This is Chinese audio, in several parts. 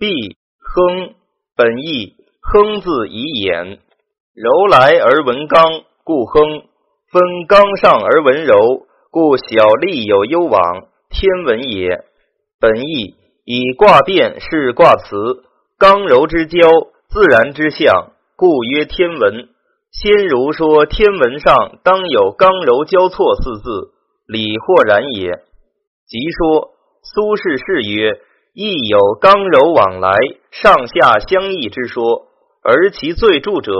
毕亨本义亨字以衍，柔来而文刚，故亨。分刚上而文柔，故小利有攸往，天文也。本义以卦变是卦辞，刚柔之交，自然之象，故曰天文。先儒说天文上当有刚柔交错四字，理或然也。即说苏轼是曰：亦有刚柔往来，上下相异之说，而其最著者，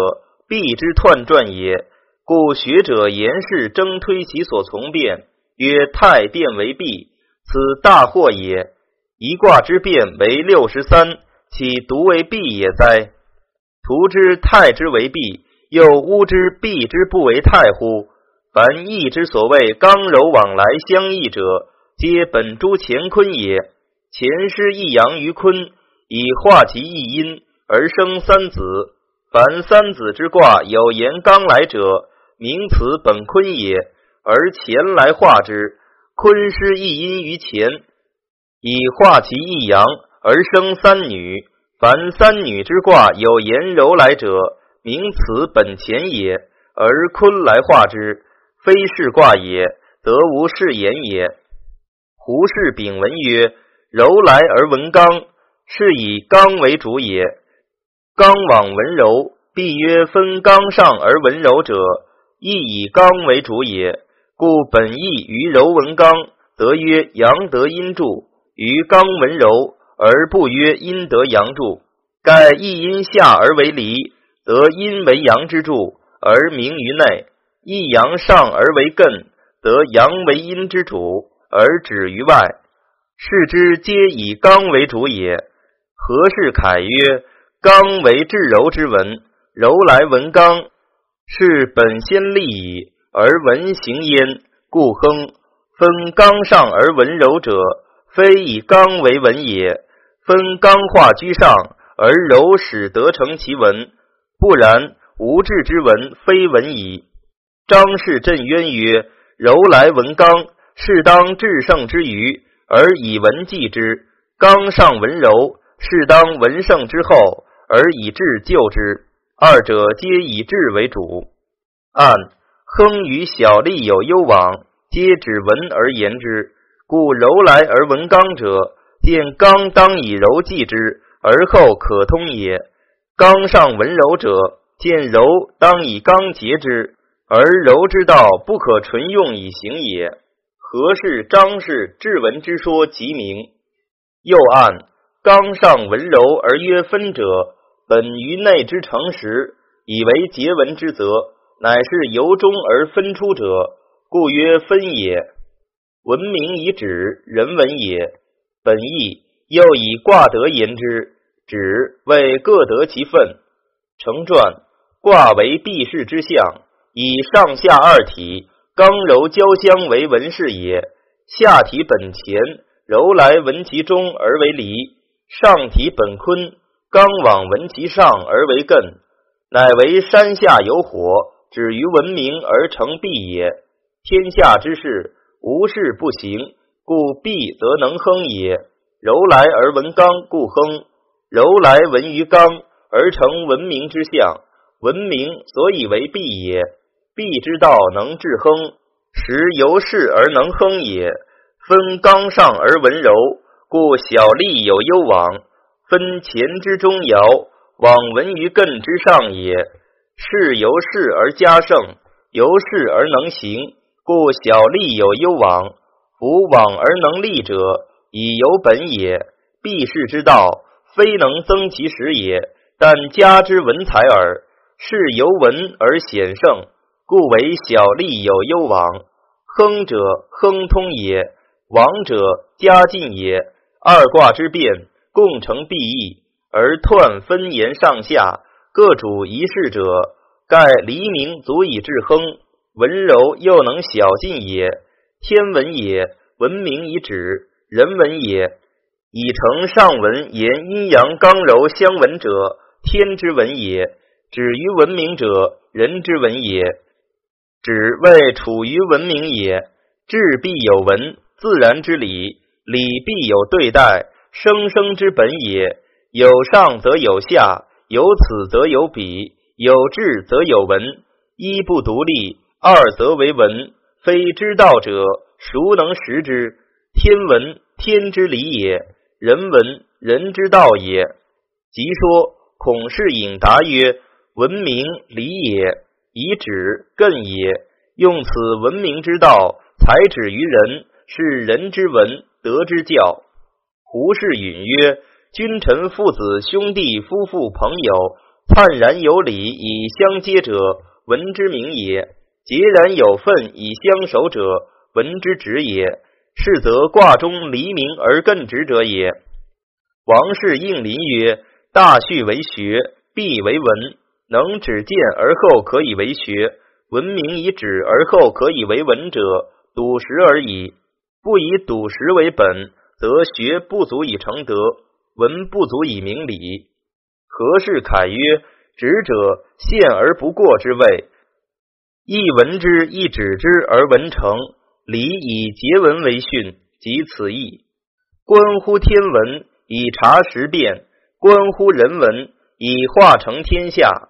必之彖传也。故学者言事争推其所从变，曰太变为弊，此大祸也。一卦之变为六十三，岂独为弊也哉？图之太之为弊。又乌之弊之不为太乎？凡易之所谓刚柔往来相异者，皆本诸乾坤也。乾师一阳于坤，以化其一阴而生三子。凡三子之卦有言刚来者，名此本坤也。而乾来化之，坤师一阴于乾，以化其一阳而生三女。凡三女之卦有言柔来者。名此本乾也，而坤来化之，非是卦也，则无是言也。胡适丙文曰：“柔来而文刚，是以刚为主也。刚往文柔，必曰分刚上而文柔者，亦以刚为主也。故本义于柔文刚，则曰阳得阴助；于刚文柔，而不曰阴得阳助。盖一阴下而为离。”得阴为阳之助，而明于内；一阳上而为艮，得阳为阴之主，而止于外。是之皆以刚为主也。何氏凯曰：“刚为至柔之文，柔来文刚，是本先立矣，而文行焉。故亨。分刚上而文柔者，非以刚为文也。分刚化居上，而柔使得成其文。”不然，无志之文非文矣。张氏震渊曰：“柔来文刚，是当至圣之余，而以文继之；刚上文柔，是当文圣之后，而以智救之。二者皆以智为主。按亨与小利有攸往，皆指文而言之。故柔来而文刚者，见刚当以柔继之，而后可通也。”刚上文柔者，见柔当以刚节之，而柔之道不可纯用以行也。何氏、张氏治文之说极明。又按刚上文柔而曰分者，本于内之诚实，以为结文之则，乃是由中而分出者，故曰分也。文明以止，人文也。本义又以卦德言之。指为各得其分。成传卦为避世之象，以上下二体刚柔交相为文饰也。下体本乾，柔来文其中而为离；上体本坤，刚往文其上而为艮。乃为山下有火，止于文明而成弊也。天下之事，无事不行，故必则能亨也。柔来而文刚，故亨。柔来文于刚，而成文明之象。文明所以为弊也。弊之道能治亨，时由是而能亨也。分刚上而文柔，故小利有攸往。分前之中爻，往闻于艮之上也。是由是而加盛，由是而能行，故小利有攸往。夫往而能利者，以有本也。避世之道。非能增其实也，但加之文采耳。是由文而显盛，故为小利有攸往。亨者，亨通也；往者，加进也。二卦之变，共成必义，而彖分言上下，各主一事者，盖黎明足以治亨。文柔又能小进也。天文也，文明以止；人文也。以成上文言阴阳刚柔相闻者，天之文也；止于文明者，人之文也。止谓处于文明也。治必有文，自然之理；理必有对待，生生之本也。有上则有下，有此则有彼，有志则有文。一不独立，二则为文。非知道者，孰能识之？天文，天之理也；人文，人之道也。即说，孔氏引答曰：“文明礼也，以止艮也。用此文明之道，才止于人，是人之文德之教。”胡适允曰：“君臣父子兄弟夫妇朋友，灿然有礼以相接者，文之明也；截然有分以相守者，文之直也。是则卦中黎明而艮直者也。”王氏应麟曰：“大序为学，必为文。能指见而后可以为学，文明以指而后可以为文者，笃实而已。不以笃实为本。”则学不足以成德，文不足以明理。何事凯曰：“直者，陷而不过之谓。一闻之，一指之而文成。礼以节文为训，即此意。观乎天文，以察时变；观乎人文，以化成天下。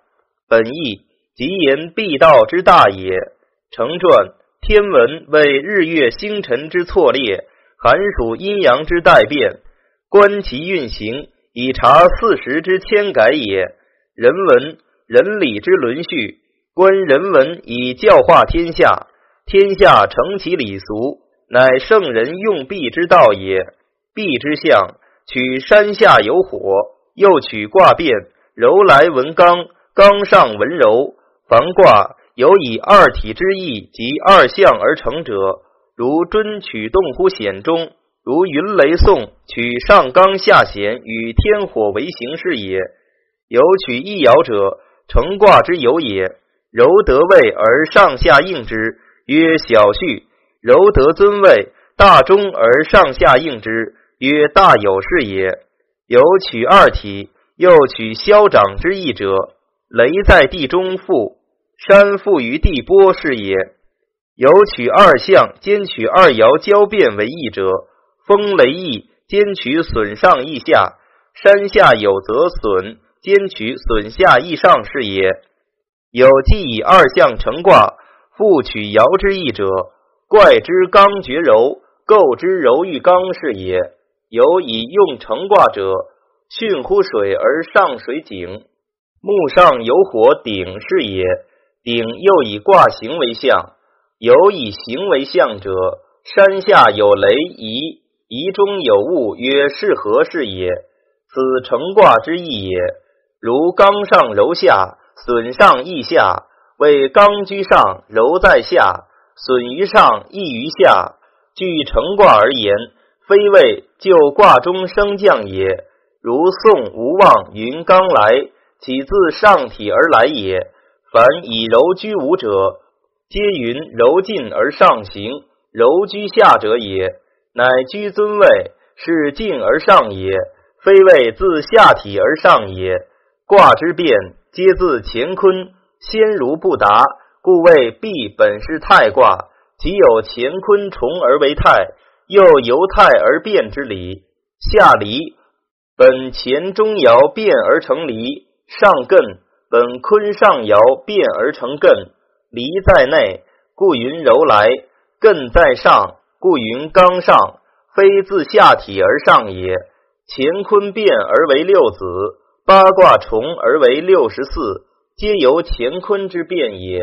本意即言必道之大也。成传天文为日月星辰之错列。”寒暑阴阳之代变，观其运行，以察四时之迁改也。人文，人理之轮序，观人文以教化天下，天下承其礼俗，乃圣人用必之道也。必之象，取山下有火，又取卦变，柔来文刚，刚上文柔。凡卦有以二体之意及二象而成者。如尊取动乎险中，如云雷送取上刚下险，与天火为形是也。有取一爻者，成卦之有也。柔得位而上下应之，曰小序；柔得尊位，大中而上下应之，曰大有是也。有取二体，又取消长之意者，雷在地中覆，山覆于地波是也。有取二象，兼取二爻交变为义者，风雷翼，兼取损上益下；山下有则损，兼取损下益上是也。有既以二象成卦，复取爻之意者，怪之刚绝柔，构之柔欲刚是也。有以用成卦者，巽乎水而上水井，木上有火鼎是也。鼎又以卦形为象。有以形为象者，山下有雷夷，夷中有物，曰是何是也？此成卦之意也。如刚上柔下，损上益下，为刚居上，柔在下；损于上，益于下。据成卦而言，非谓就卦中升降也。如宋无望云刚来，岂自上体而来也？凡以柔居无者。皆云柔进而上行，柔居下者也，乃居尊位，是进而上也，非谓自下体而上也。卦之变，皆自乾坤，先如不达，故谓必本是太卦。即有乾坤重而为太，又由太而变之理。下离，本乾中爻变而成离；上艮，本坤上爻变而成艮。离在内，故云柔来；艮在上，故云刚上。非自下体而上也。乾坤变而为六子，八卦重而为六十四，皆由乾坤之变也。